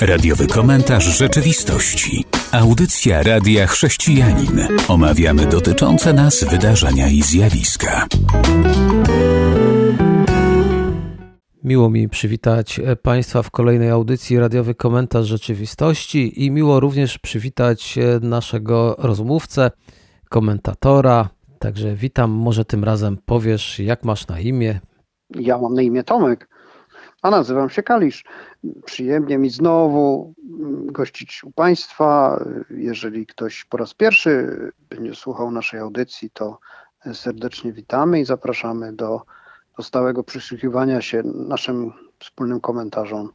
Radiowy komentarz rzeczywistości. Audycja Radia Chrześcijanin. Omawiamy dotyczące nas wydarzenia i zjawiska. Miło mi przywitać Państwa w kolejnej audycji Radiowy Komentarz Rzeczywistości i miło również przywitać naszego rozmówcę, komentatora. Także witam, może tym razem powiesz, jak masz na imię? Ja mam na imię Tomek, a nazywam się Kalisz. Przyjemnie mi znowu gościć u Państwa. Jeżeli ktoś po raz pierwszy będzie słuchał naszej audycji, to serdecznie witamy i zapraszamy do, do stałego przysłuchiwania się naszym wspólnym komentarzom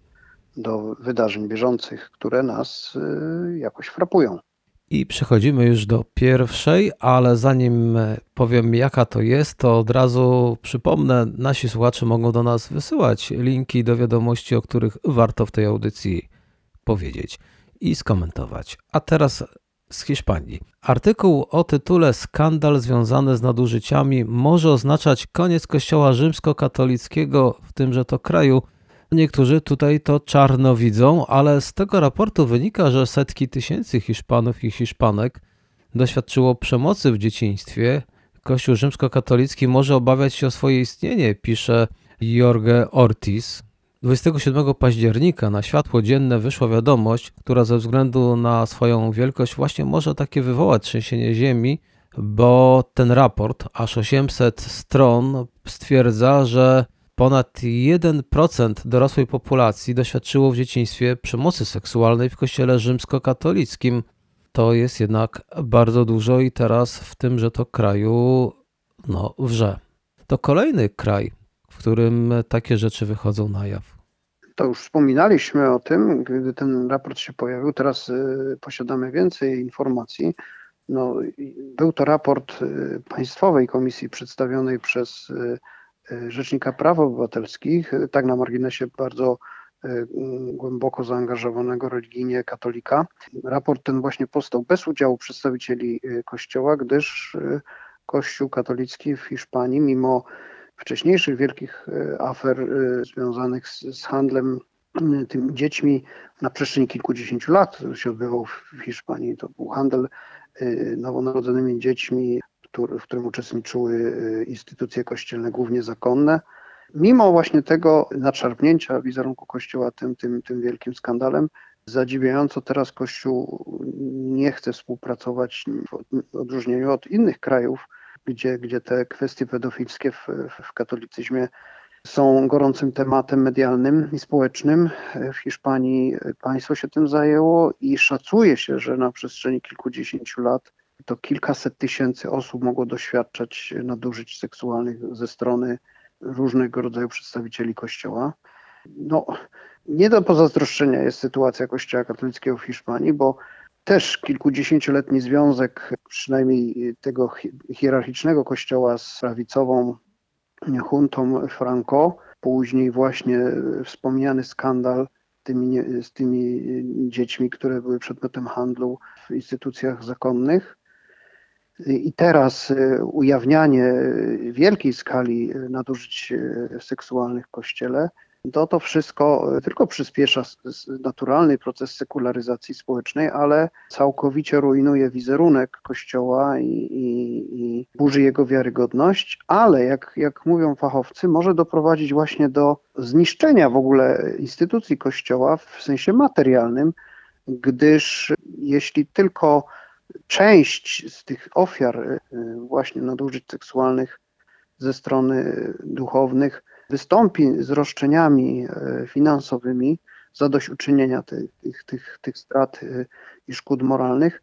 do wydarzeń bieżących, które nas y, jakoś frapują. I przechodzimy już do pierwszej, ale zanim powiem jaka to jest, to od razu przypomnę, nasi słuchacze mogą do nas wysyłać linki do wiadomości, o których warto w tej audycji powiedzieć i skomentować. A teraz z Hiszpanii. Artykuł o tytule Skandal związany z nadużyciami może oznaczać koniec Kościoła rzymskokatolickiego w tymże to kraju – Niektórzy tutaj to czarno widzą, ale z tego raportu wynika, że setki tysięcy Hiszpanów i Hiszpanek doświadczyło przemocy w dzieciństwie. Kościół rzymskokatolicki może obawiać się o swoje istnienie, pisze Jorge Ortiz. 27 października na światło dzienne wyszła wiadomość, która ze względu na swoją wielkość właśnie może takie wywołać trzęsienie ziemi, bo ten raport, aż 800 stron, stwierdza, że Ponad 1% dorosłej populacji doświadczyło w dzieciństwie przemocy seksualnej w kościele rzymskokatolickim. To jest jednak bardzo dużo i teraz w tymże to kraju no, wrze. To kolejny kraj, w którym takie rzeczy wychodzą na jaw. To już wspominaliśmy o tym, gdy ten raport się pojawił. Teraz y, posiadamy więcej informacji. No, był to raport y, Państwowej Komisji przedstawionej przez y, Rzecznika Praw Obywatelskich, e, tak na marginesie bardzo e, głęboko zaangażowanego religijnie katolika. Raport ten właśnie powstał bez udziału przedstawicieli Kościoła, gdyż Kościół katolicki w Hiszpanii, mimo wcześniejszych wielkich afer związanych z, handlem tymi dziećmi na przestrzeni kilkudziesięciu lat się odbywał w Hiszpanii. To był handel nowonarodzonymi dziećmi w którym uczestniczyły y, instytucje kościelne, głównie zakonne. Mimo właśnie tego nadszarpnięcia wizerunku Kościoła tym, tym, tym wielkim skandalem, zadziwiająco teraz Kościół nie chce współpracować w odróżnieniu od innych krajów, gdzie, gdzie te kwestie pedofilskie w, w katolicyzmie są gorącym tematem medialnym i społecznym. W Hiszpanii państwo się tym zajęło i szacuje się, że na przestrzeni kilkudziesięciu lat to kilkaset tysięcy osób mogło doświadczać nadużyć seksualnych ze strony różnego rodzaju przedstawicieli Kościoła. No, nie do pozazdroszczenia jest sytuacja Kościoła katolickiego w Hiszpanii, bo też kilkudziesięcioletni związek, przynajmniej tego hierarchicznego kościoła z prawicową huntą Franco, później właśnie wspomniany skandal tymi, z tymi dziećmi, które były przedmiotem handlu w instytucjach zakonnych. I teraz y, ujawnianie wielkiej skali nadużyć y, seksualnych w kościele, to to wszystko tylko przyspiesza naturalny proces sekularyzacji społecznej, ale całkowicie rujnuje wizerunek Kościoła i, i, i burzy jego wiarygodność, ale jak, jak mówią fachowcy, może doprowadzić właśnie do zniszczenia w ogóle instytucji Kościoła w sensie materialnym, gdyż jeśli tylko część z tych ofiar y, właśnie nadużyć seksualnych ze strony duchownych wystąpi z roszczeniami y, finansowymi zadośćuczynienia tych, tych, tych, tych strat y, i szkód moralnych,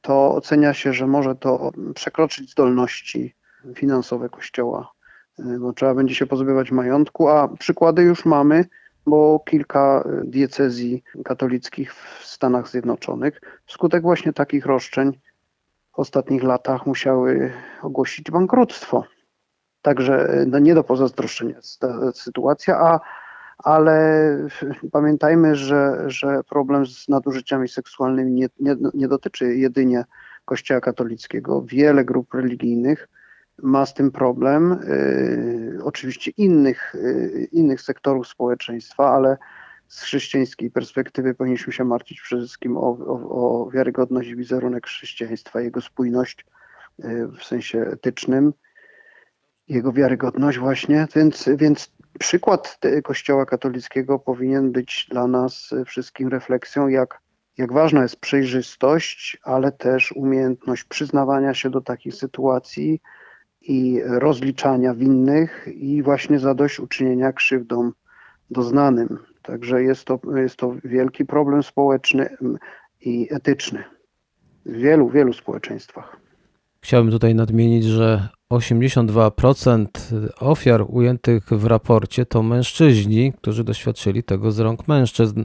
to ocenia się, że może to przekroczyć zdolności finansowe Kościoła, bo trzeba będzie się pozbywać majątku, a przykłady już mamy bo kilka e, diecezji katolickich w Stanach Zjednoczonych wskutek właśnie takich roszczeń w ostatnich latach musiały ogłosić bankructwo. Także e, no nie do pozazdroszczenia ta sytuacja, a, ale pamiętajmy, że, że problem z nadużyciami seksualnymi nie, nie, nie dotyczy jedynie Kościoła katolickiego. Wiele grup religijnych ma z tym problem. Y, oczywiście innych, y, innych sektorów społeczeństwa, ale z chrześcijańskiej perspektywy powinniśmy się martwić przede wszystkim o, o, o wiarygodność i wizerunek chrześcijaństwa, jego spójność y, w sensie etycznym, jego wiarygodność właśnie, więc, więc przykład Kościoła katolickiego powinien być dla nas wszystkim refleksją, jak, jak ważna jest przejrzystość, ale też umiejętność przyznawania się do takich sytuacji i rozliczania winnych i właśnie zadośćuczynienia krzywdom doznanym. Także jest to, jest to wielki problem społeczny i etyczny w wielu, wielu społeczeństwach. Chciałbym tutaj nadmienić, że 82% ofiar ujętych w raporcie to mężczyźni, którzy doświadczyli tego z rąk mężczyzn,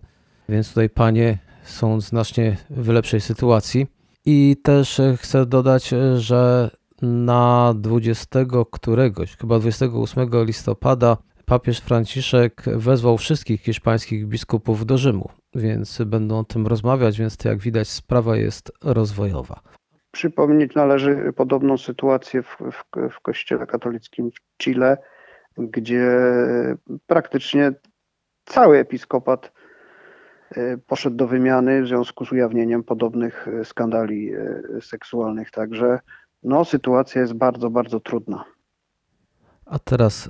więc tutaj panie są znacznie w lepszej sytuacji. I też chcę dodać, że na 20 któregoś, chyba 28 listopada, papież Franciszek wezwał wszystkich hiszpańskich biskupów do Rzymu, więc będą o tym rozmawiać, więc to jak widać sprawa jest rozwojowa. Przypomnieć należy podobną sytuację w, w, w Kościele katolickim w Chile, gdzie praktycznie cały episkopat e, poszedł do wymiany w związku z ujawnieniem podobnych e, skandali e, seksualnych. Także no, sytuacja jest bardzo, bardzo trudna. A teraz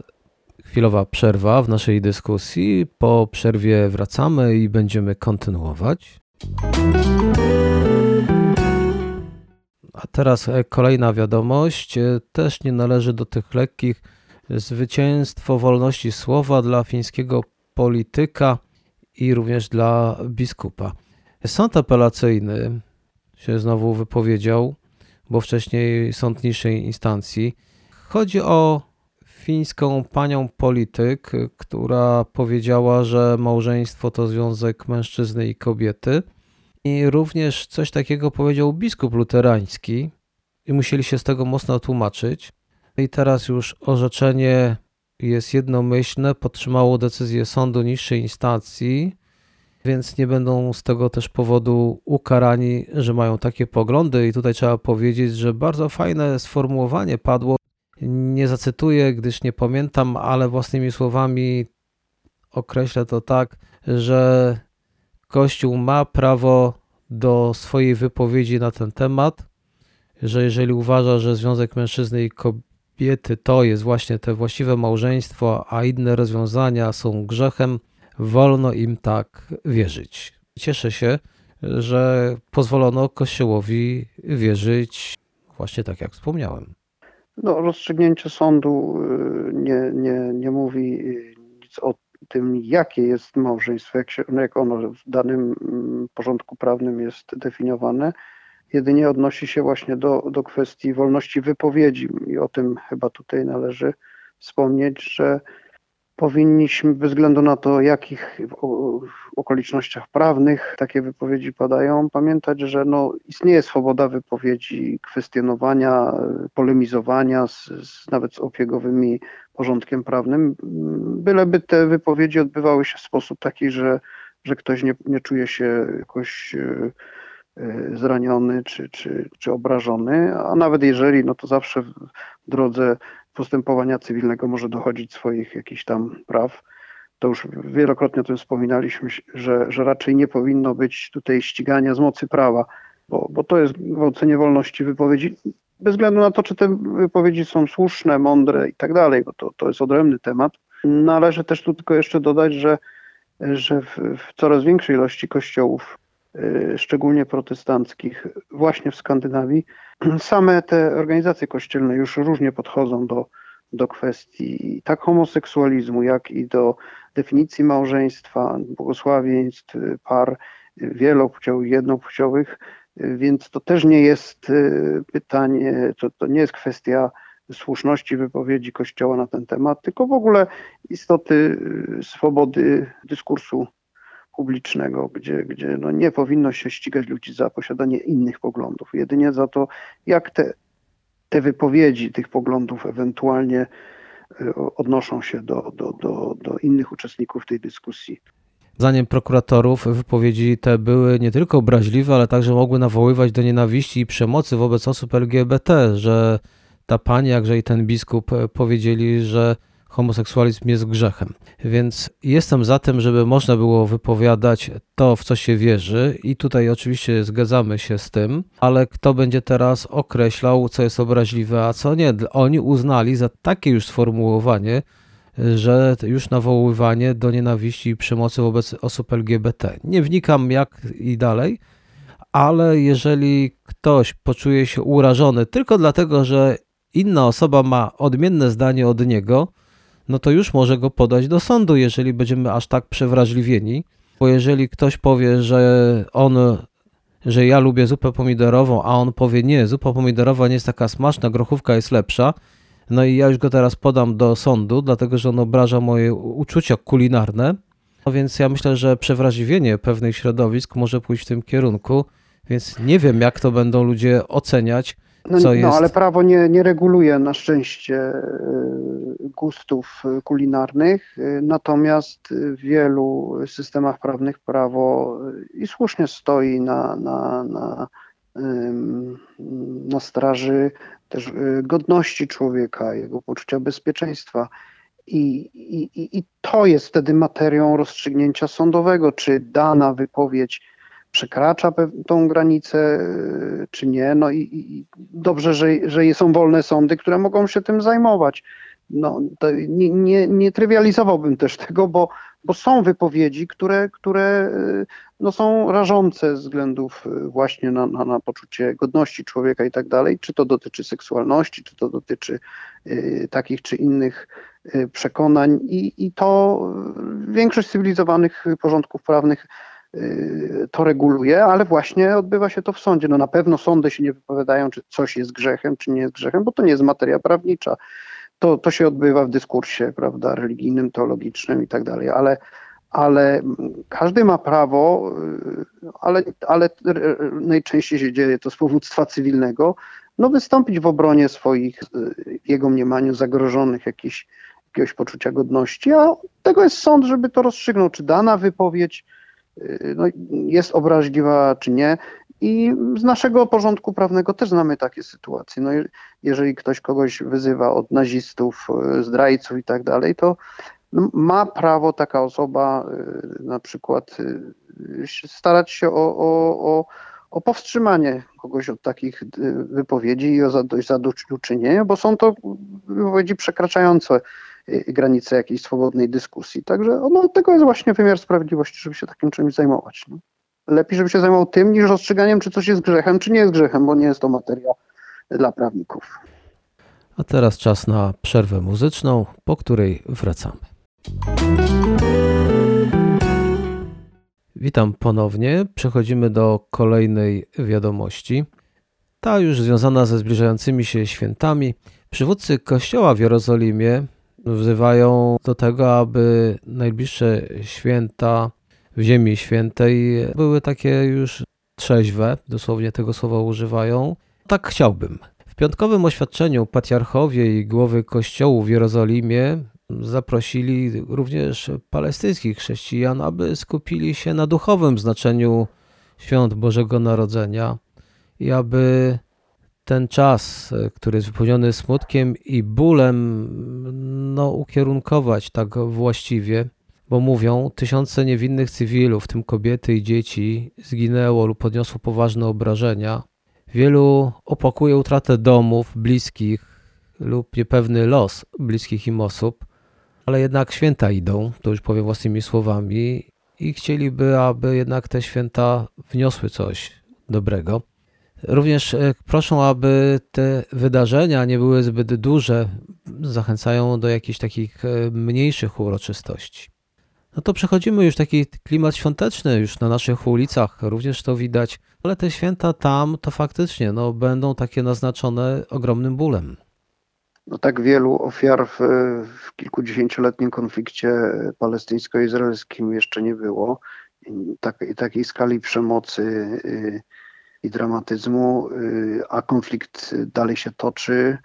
chwilowa przerwa w naszej dyskusji. Po przerwie wracamy i będziemy kontynuować. A teraz e, kolejna wiadomość. E, też nie należy do tych lekkich. Zwycięstwo wolności słowa dla fińskiego polityka i również dla biskupa. Sąd apelacyjny się znowu wypowiedział, bo wcześniej sąd niższej instancji. Chodzi o fińską panią polityk, która powiedziała, że małżeństwo to związek mężczyzny i kobiety i również coś takiego powiedział biskup luterański i musieli się z tego mocno tłumaczyć. I teraz już orzeczenie jest jednomyślne, podtrzymało decyzję sądu niższej instancji, więc nie będą z tego też powodu ukarani, że mają takie poglądy. I tutaj trzeba powiedzieć, że bardzo fajne sformułowanie padło. Nie zacytuję, gdyż nie pamiętam, ale własnymi słowami określę to tak, że Kościół ma prawo do swojej wypowiedzi na ten temat, że jeżeli uważa, że związek mężczyzny i kobiety to jest właśnie te właściwe małżeństwo, a inne rozwiązania są grzechem, wolno im tak wierzyć. Cieszę się, że pozwolono Kościołowi wierzyć właśnie tak, jak wspomniałem. No, rozstrzygnięcie sądu y, nie, nie, nie mówi nic o tym, jakie jest małżeństwo, jak, się, jak ono w danym mm, porządku prawnym jest definiowane, jedynie odnosi się właśnie do, do kwestii wolności wypowiedzi i o tym chyba tutaj należy wspomnieć, że powinniśmy, bez względu na to, jakich okolicznościach prawnych takie wypowiedzi padają, pamiętać, że no, istnieje swoboda wypowiedzi, kwestionowania, polemizowania z, z nawet z opiegowymi porządkiem prawnym, byleby te wypowiedzi odbywały się w sposób taki, że, że ktoś nie, nie czuje się jakoś e, e, zraniony czy, czy, czy obrażony, a nawet jeżeli, no to zawsze w drodze postępowania cywilnego może dochodzić swoich jakichś tam praw. To już wielokrotnie o tym wspominaliśmy, że, że raczej nie powinno być tutaj ścigania z mocy prawa, bo, bo to jest gwałcenie wolności wypowiedzi, bez względu na to, czy te wypowiedzi są słuszne, mądre i tak dalej, bo to, to jest odrębny temat. Należy też tu tylko jeszcze dodać, że, że w, w coraz większej ilości kościołów, szczególnie protestanckich, właśnie w Skandynawii, same te organizacje kościelne już różnie podchodzą do, do kwestii tak homoseksualizmu, jak i do definicji małżeństwa, błogosławieństw, par wielopłciowych, jednopłciowych, więc to też nie jest y, pytanie, to, to nie jest kwestia słuszności wypowiedzi Kościoła na ten temat, tylko w ogóle istoty y, swobody dyskursu publicznego, gdzie, gdzie no nie powinno się ścigać ludzi za posiadanie innych poglądów, jedynie za to, jak te, te wypowiedzi tych poglądów ewentualnie y, odnoszą się do, do, do, do innych uczestników tej dyskusji. Zdaniem prokuratorów wypowiedzi te były nie tylko obraźliwe, ale także mogły nawoływać do nienawiści i przemocy wobec osób LGBT, że ta pani, jakże i ten biskup powiedzieli, że homoseksualizm jest grzechem. Więc jestem za tym, żeby można było wypowiadać to, w co się wierzy, i tutaj oczywiście zgadzamy się z tym, ale kto będzie teraz określał, co jest obraźliwe, a co nie? Oni uznali za takie już sformułowanie, że już nawoływanie do nienawiści i przemocy wobec osób LGBT. Nie wnikam jak i dalej, ale jeżeli ktoś poczuje się urażony tylko dlatego, że inna osoba ma odmienne zdanie od niego, no to już może go podać do sądu, jeżeli będziemy aż tak przewrażliwieni. Bo jeżeli ktoś powie, że on, że ja lubię zupę pomidorową, a on powie nie, zupa pomidorowa nie jest taka smaczna, grochówka jest lepsza, no i ja już go teraz podam do sądu, dlatego że on obraża moje uczucia kulinarne. No więc ja myślę, że przewrażliwienie pewnych środowisk może pójść w tym kierunku, więc nie wiem, jak to będą ludzie oceniać. No, co no jest... ale prawo nie, nie reguluje na szczęście y, gustów kulinarnych, y, natomiast w wielu systemach prawnych prawo y, i słusznie stoi na, na, na, na straży też godności człowieka, jego poczucia bezpieczeństwa. I, i, I to jest wtedy materią rozstrzygnięcia sądowego, czy dana wypowiedź przekracza tą granicę, czy nie. No i, i dobrze, że, że są wolne sądy, które mogą się tym zajmować. No, nie, nie, nie trywializowałbym też tego, bo, bo są wypowiedzi, które, które no, są rażące ze względów właśnie na, na, na poczucie godności człowieka i tak dalej, czy to dotyczy seksualności, czy to dotyczy y, takich czy innych y, przekonań i, i to większość cywilizowanych porządków prawnych Y, to reguluje, ale właśnie odbywa się to w sądzie. No na pewno sądy się nie wypowiadają, czy coś jest grzechem, czy nie jest grzechem, bo to nie jest materia prawnicza. To, to się odbywa w dyskursie, prawda, religijnym, teologicznym i tak dalej, ale, ale każdy ma prawo, y, ale, ale najczęściej się dzieje to z powództwa cywilnego, no wystąpić w obronie swoich, y, w jego mniemaniu, zagrożonych jakichś, jakiegoś poczucia godności, a tego jest sąd, żeby to rozstrzygnął, czy dana wypowiedź Y, no, jest obraźliwa czy nie. I z naszego porządku prawnego też znamy takie sytuacje. No, jeżeli ktoś kogoś wyzywa od nazistów, y, zdrajców i tak dalej, to ma prawo taka osoba y, na przykład starać się o, o, o, o powstrzymanie kogoś od takich wypowiedzi i o zadośćuczynienie, bo są to wypowiedzi przekraczające Y, granice jakiejś swobodnej dyskusji. Także no, tego jest właśnie wymiar sprawiedliwości, żeby się takim czymś zajmować. No. Lepiej, żeby się zajmował tym, niż rozstrzyganiem, czy coś jest grzechem, czy nie jest grzechem, bo nie jest to materia dla prawników. A teraz czas na przerwę muzyczną, po której wracamy. Witam ponownie. Przechodzimy do kolejnej wiadomości. Ta już związana ze zbliżającymi się świętami. Przywódcy Kościoła w Jerozolimie wzywają do tego, aby najbliższe święta w Ziemi Świętej były takie już trzeźwe, dosłownie tego słowa używają. Tak chciałbym. W piątkowym oświadczeniu patriarchowie i głowy kościołów w Jerozolimie zaprosili również palestyńskich chrześcijan, aby skupili się na duchowym znaczeniu świąt Bożego Narodzenia i aby ten czas, e, który jest wypełniony smutkiem i bólem, no, ukierunkować tak właściwie, bo mówią, tysiące niewinnych cywilów, w tym kobiety i dzieci, zginęło lub podniosło poważne obrażenia. Wielu opakuje utratę domów, bliskich lub niepewny los bliskich im osób, ale jednak święta idą, to już powiem własnymi słowami, i chcieliby, aby jednak te święta wniosły coś dobrego. Również e, proszą, aby te wydarzenia nie były zbyt duże, zachęcają do jakichś takich e, mniejszych uroczystości. No to przechodzimy już taki klimat świąteczny, już na naszych ulicach również to widać, ale te święta tam to faktycznie no, będą takie naznaczone ogromnym bólem. No tak wielu ofiar w, w kilkudziesięcioletnim konflikcie palestyńsko-izraelskim jeszcze nie było. Tak, takiej skali przemocy y, i dramatyzmu, y, a konflikt dalej się toczy.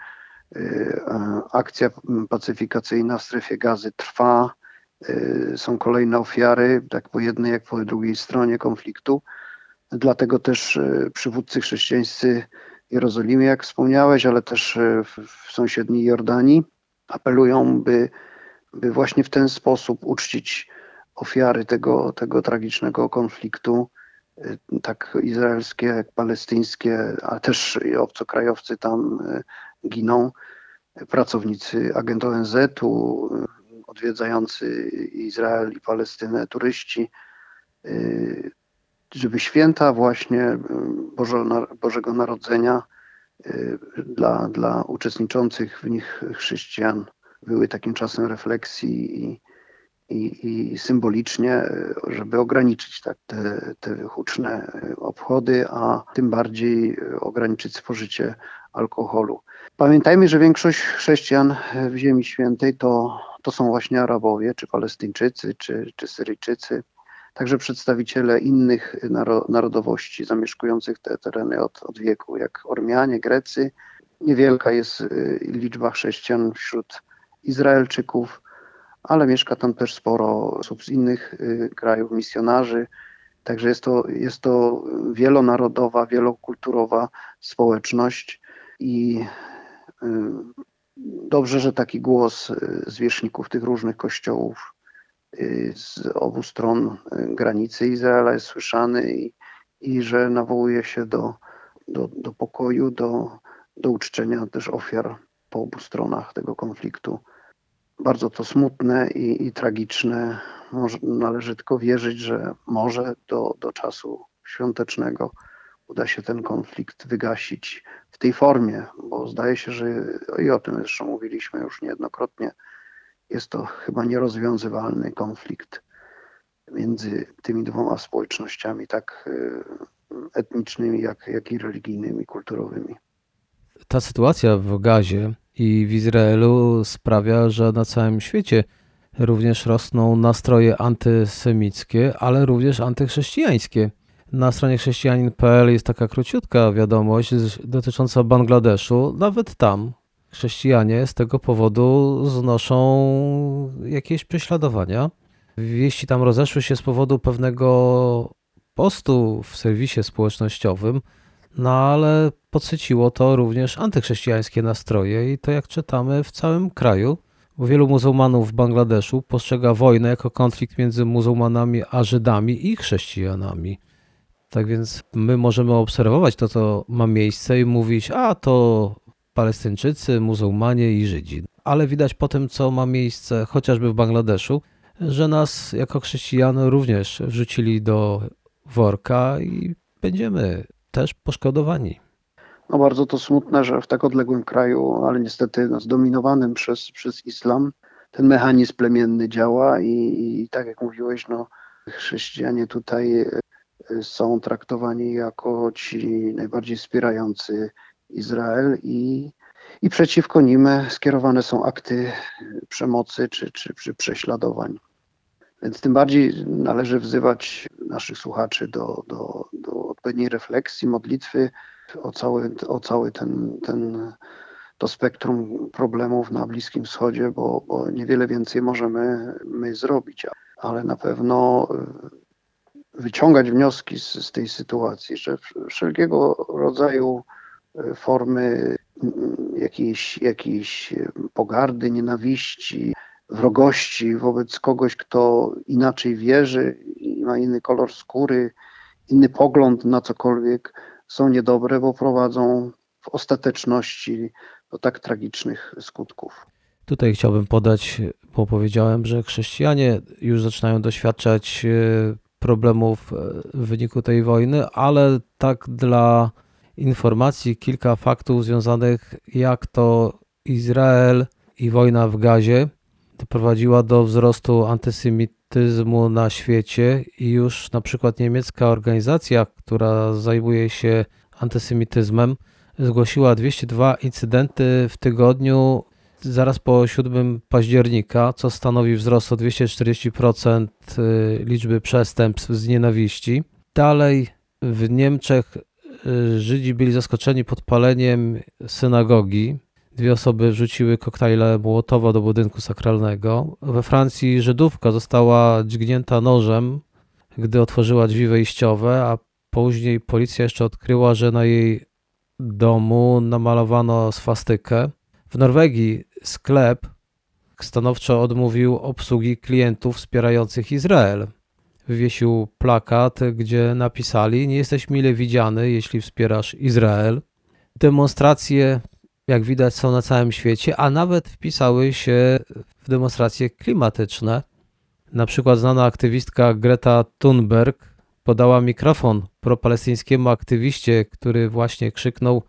Y, akcja pacyfikacyjna w strefie gazy trwa. Y, są kolejne ofiary, tak po jednej, jak po drugiej stronie konfliktu. Dlatego też przywódcy chrześcijańscy w Jerozolimie, jak wspomniałeś, ale też w, sąsiedniej Jordanii apelują, by by właśnie w ten sposób uczcić ofiary tego, tego tragicznego konfliktu, tak izraelskie jak palestyńskie, a też obcokrajowcy tam y, giną, pracownicy agent ONZ-u, odwiedzający Izrael i Palestynę, turyści, żeby święta właśnie Bożego Narodzenia dla, dla uczestniczących w nich chrześcijan były takim czasem refleksji i, i, i symbolicznie, żeby ograniczyć tak te, te huczne obchody, a tym bardziej ograniczyć spożycie alkoholu. Pamiętajmy, że większość chrześcijan w Ziemi Świętej to, to są właśnie Arabowie, czy Palestyńczycy, czy, czy Syryjczycy, także przedstawiciele innych narodowości zamieszkujących te tereny od, od wieku, jak Ormianie, Grecy. Niewielka jest liczba chrześcijan wśród Izraelczyków, ale mieszka tam też sporo osób z innych y, krajów, misjonarzy. Także jest to, jest to wielonarodowa, wielokulturowa społeczność i y, dobrze, że taki głos zwierzchników tych różnych kościołów z obu stron granicy Izraela jest słyszany i, i że nawołuje się do, do, do pokoju, do, do uczczenia też ofiar po obu stronach tego konfliktu. Bardzo to smutne i, i tragiczne. Może, należy tylko wierzyć, że może do, do czasu świątecznego uda się ten konflikt wygasić w tej formie, bo zdaje się, że i o tym zresztą mówiliśmy już niejednokrotnie, jest to chyba nierozwiązywalny konflikt między tymi dwoma społecznościami, tak e, etnicznymi, jak, jak i religijnymi, kulturowymi. Ta sytuacja w Gazie i w Izraelu sprawia, że na całym świecie również rosną nastroje antysemickie, ale również antychrześcijańskie. Na stronie chrześcijanin.pl jest taka króciutka wiadomość dotycząca Bangladeszu. Nawet tam chrześcijanie z tego powodu znoszą jakieś prześladowania. Wieści tam rozeszły się z powodu pewnego postu w serwisie społecznościowym, no ale podsyciło to również antychrześcijańskie nastroje i to jak czytamy w całym kraju, bo wielu muzułmanów w Bangladeszu postrzega wojnę jako konflikt między muzułmanami a Żydami i chrześcijanami. Tak więc my możemy obserwować to, co ma miejsce i mówić, a to Palestyńczycy, muzułmanie i Żydzi. Ale widać po tym, co ma miejsce chociażby w Bangladeszu, że nas jako chrześcijan również wrzucili do worka i będziemy też poszkodowani. No bardzo to smutne, że w tak odległym kraju, ale niestety no, zdominowanym przez, przez islam, ten mechanizm plemienny działa i, i tak jak mówiłeś, no, chrześcijanie tutaj e, są traktowani jako ci najbardziej wspierający Izrael i, i przeciwko nim skierowane są akty przemocy czy, czy, czy prześladowań. Więc tym bardziej należy wzywać naszych słuchaczy do, do, do odpowiedniej refleksji, modlitwy o cały, o cały ten, ten, to spektrum problemów na Bliskim Wschodzie, bo, bo niewiele więcej możemy my zrobić, ale na pewno wyciągać wnioski z, z tej sytuacji, że wszelkiego rodzaju formy mm, jakiejś, jakiejś pogardy, nienawiści, wrogości wobec kogoś, kto inaczej wierzy ma inny kolor skóry, inny pogląd na cokolwiek, są niedobre, bo prowadzą w ostateczności do tak tragicznych skutków. Tutaj chciałbym podać, bo powiedziałem, że chrześcijanie już zaczynają doświadczać e, problemów e, w wyniku tej wojny, ale tak dla informacji, kilka faktów związanych, jak to Izrael i wojna w Gazie doprowadziła do wzrostu antysemityzmu na świecie i już na przykład niemiecka organizacja, która zajmuje się antysemityzmem, zgłosiła 202 incydenty w tygodniu zaraz po 7 października, co stanowi wzrost o 240% y, liczby przestępstw z nienawiści. Dalej w Niemczech Y, Żydzi byli zaskoczeni podpaleniem synagogi. Dwie osoby wrzuciły koktajle Mołotowa do budynku sakralnego. We Francji Żydówka została dźgnięta nożem, gdy otworzyła drzwi wejściowe, a później policja jeszcze odkryła, że na jej domu namalowano swastykę. W Norwegii sklep stanowczo odmówił obsługi klientów wspierających Izrael. Wywiesił plakat, gdzie napisali: Nie jesteś mile widziany, jeśli wspierasz Izrael. Demonstracje, jak widać, są na całym świecie, a nawet wpisały się w demonstracje klimatyczne. Na przykład znana aktywistka Greta Thunberg podała mikrofon propalestyńskiemu aktywiście, który właśnie krzyknął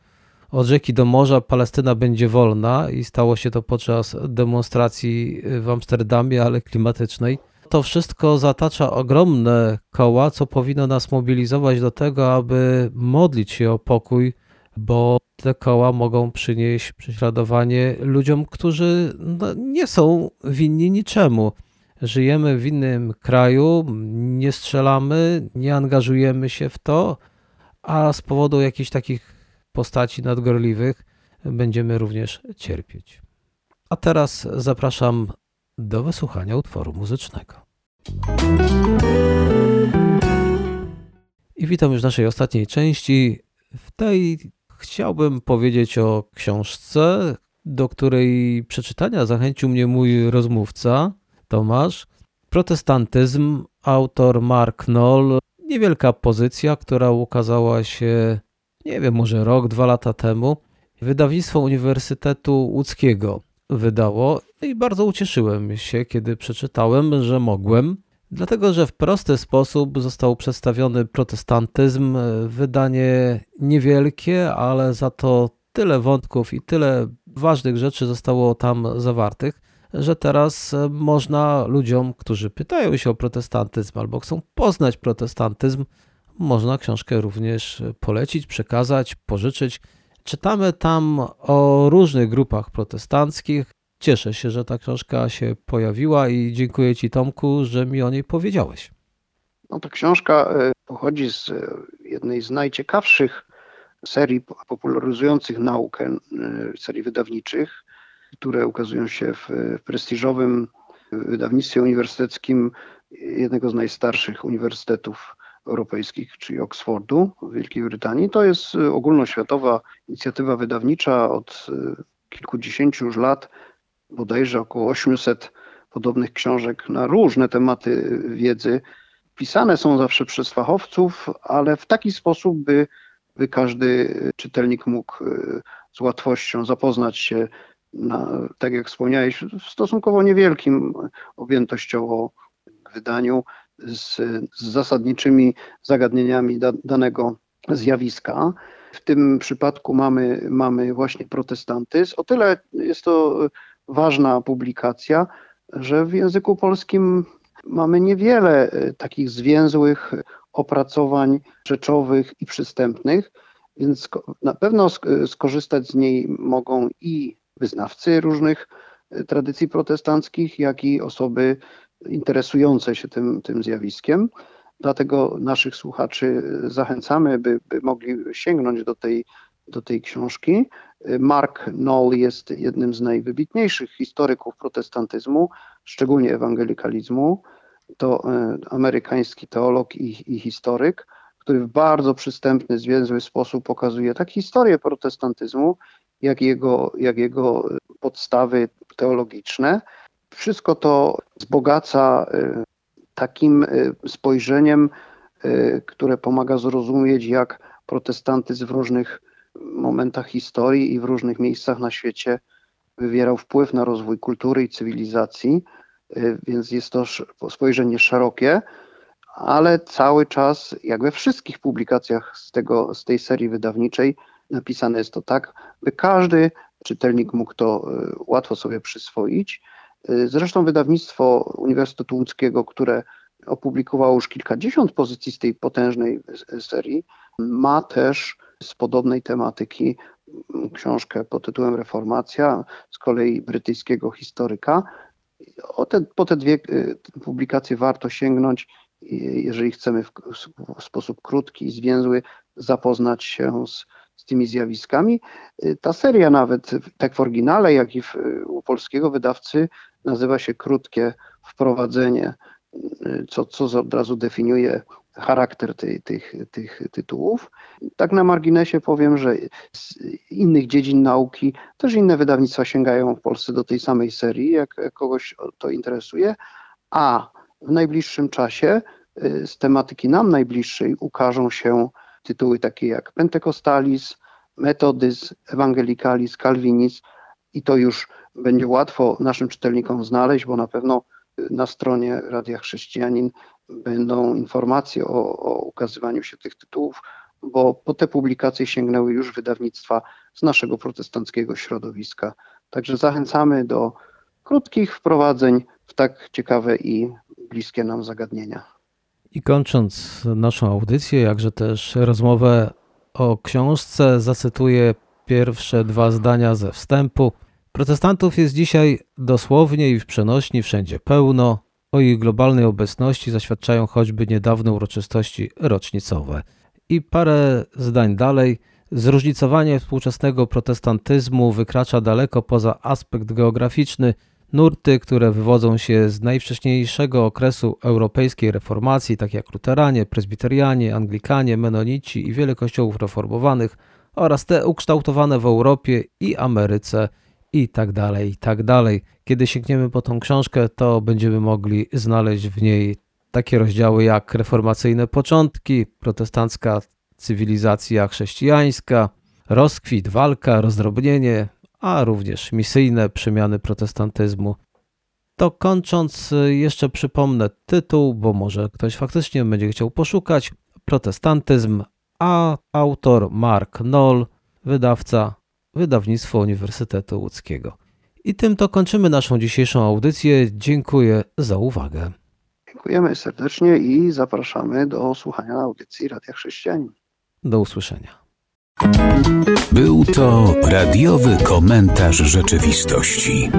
od rzeki do morza Palestyna będzie wolna i stało się to podczas demonstracji w Amsterdamie, ale klimatycznej. To wszystko zatacza ogromne koła, co powinno nas mobilizować do tego, aby modlić się o pokój, bo te koła mogą przynieść prześladowanie ludziom, którzy no, nie są winni niczemu. Żyjemy w innym kraju, nie strzelamy, nie angażujemy się w to, a z powodu jakichś takich postaci nadgorliwych będziemy również cierpieć. A teraz zapraszam do wysłuchania utworu muzycznego. I witam już w naszej ostatniej części. W tej chciałbym powiedzieć o książce, do której przeczytania zachęcił mnie mój rozmówca Tomasz. Protestantyzm, autor Mark Knoll. Niewielka pozycja, która ukazała się, nie wiem, może rok, dwa lata temu. Wydawnictwo Uniwersytetu Łódzkiego wydało i bardzo ucieszyłem się, kiedy przeczytałem, że mogłem, dlatego że w prosty sposób został przedstawiony protestantyzm. Wydanie niewielkie, ale za to tyle wątków i tyle ważnych rzeczy zostało tam zawartych, że teraz można ludziom, którzy pytają się o protestantyzm albo chcą poznać protestantyzm, można książkę również polecić, przekazać, pożyczyć. Czytamy tam o różnych grupach protestanckich. Cieszę się, że ta książka się pojawiła i dziękuję Ci, Tomku, że mi o niej powiedziałeś. No, ta książka e, pochodzi z e, jednej z najciekawszych serii popularyzujących naukę, e, serii wydawniczych, które ukazują się w, prestiżowym wydawnictwie uniwersyteckim jednego z najstarszych uniwersytetów europejskich, czyli Oxfordu w Wielkiej Brytanii. To jest ogólnoświatowa inicjatywa wydawnicza od kilkudziesięciu już lat, bodajże około 800 podobnych książek na różne tematy wiedzy. Pisane są zawsze przez fachowców, ale w taki sposób, by, by każdy czytelnik mógł y, z łatwością zapoznać się, na, tak jak wspomniałeś, w stosunkowo niewielkim objętościowo wydaniu z, z zasadniczymi zagadnieniami da, danego zjawiska. W tym przypadku mamy, mamy właśnie protestantyzm. O tyle jest to ważna publikacja, że w języku polskim mamy niewiele e, takich zwięzłych opracowań rzeczowych i przystępnych, więc na pewno skorzystać z niej mogą i wyznawcy różnych e, tradycji protestanckich, jak i osoby interesujące się tym, tym zjawiskiem. Dlatego naszych słuchaczy zachęcamy, by, by mogli sięgnąć do tej, do tej książki. Mark Knoll jest jednym z najwybitniejszych historyków protestantyzmu, szczególnie ewangelikalizmu. To e, amerykański teolog i, i historyk, który w bardzo przystępny, zwięzły sposób pokazuje tak historię protestantyzmu, jak jego, jak jego podstawy teologiczne. Wszystko to wzbogaca y, takim spojrzeniem, które pomaga zrozumieć, jak protestantyzm w różnych momentach historii i w różnych miejscach na świecie wywierał wpływ na rozwój kultury i cywilizacji, więc jest to spojrzenie szerokie, ale cały czas, jak we wszystkich publikacjach z, tego, z tej serii wydawniczej, napisane jest to tak, by każdy czytelnik mógł to łatwo sobie przyswoić. Zresztą wydawnictwo Uniwersytetu Łódzkiego, które opublikowało już kilkadziesiąt pozycji z tej potężnej serii, ma też z podobnej tematyki książkę pod tytułem Reformacja, z kolei brytyjskiego historyka. O te, po te dwie y, publikacje warto sięgnąć, jeżeli chcemy w, w sposób krótki i zwięzły zapoznać się z, z tymi zjawiskami. Y, ta seria nawet, tak w oryginale, jak i w, u polskiego wydawcy, nazywa się krótkie wprowadzenie, co, co od razu definiuje charakter tych, tych tytułów. Tak na marginesie powiem, że z innych dziedzin nauki też inne wydawnictwa sięgają w Polsce do tej samej serii, jak, kogoś to interesuje, a w najbliższym czasie y, z tematyki nam najbliższej ukażą się tytuły takie jak Pentecostalis, Metodys, Evangelicalis, Calvinis i to już będzie łatwo naszym czytelnikom znaleźć, bo na pewno na stronie Radia Chrześcijanin będą informacje o, o ukazywaniu się tych tytułów, bo po te publikacje sięgnęły już wydawnictwa z naszego protestanckiego środowiska. Także zachęcamy do krótkich wprowadzeń w tak ciekawe i bliskie nam zagadnienia. I kończąc naszą audycję, jakże też rozmowę o książce, zacytuję pierwsze dwa zdania ze wstępu. Protestantów jest dzisiaj dosłownie i w przenośni wszędzie pełno. O ich globalnej obecności zaświadczają choćby niedawne uroczystości rocznicowe. I parę zdań dalej. Zróżnicowanie współczesnego protestantyzmu wykracza daleko poza aspekt geograficzny. Nurty, które wywodzą się z najwcześniejszego okresu europejskiej reformacji, tak jak luteranie, prezbiterianie, anglikanie, menonici i wiele kościołów reformowanych, oraz te ukształtowane w Europie i Ameryce – i tak dalej, i tak dalej. Kiedy sięgniemy po tą książkę, to będziemy mogli znaleźć w niej takie rozdziały jak reformacyjne początki, protestancka cywilizacja chrześcijańska, rozkwit, walka, rozdrobnienie, a również misyjne przemiany protestantyzmu. To kończąc, jeszcze przypomnę tytuł, bo może ktoś faktycznie będzie chciał poszukać. Protestantyzm, a autor Mark Knoll, wydawca wydawnictwo Uniwersytetu Łódzkiego. I tym to kończymy naszą dzisiejszą audycję. Dziękuję za uwagę. Dziękujemy serdecznie i zapraszamy do słuchania audycji Radia Chrześcijanin. Do usłyszenia. Był to radiowy komentarz rzeczywistości.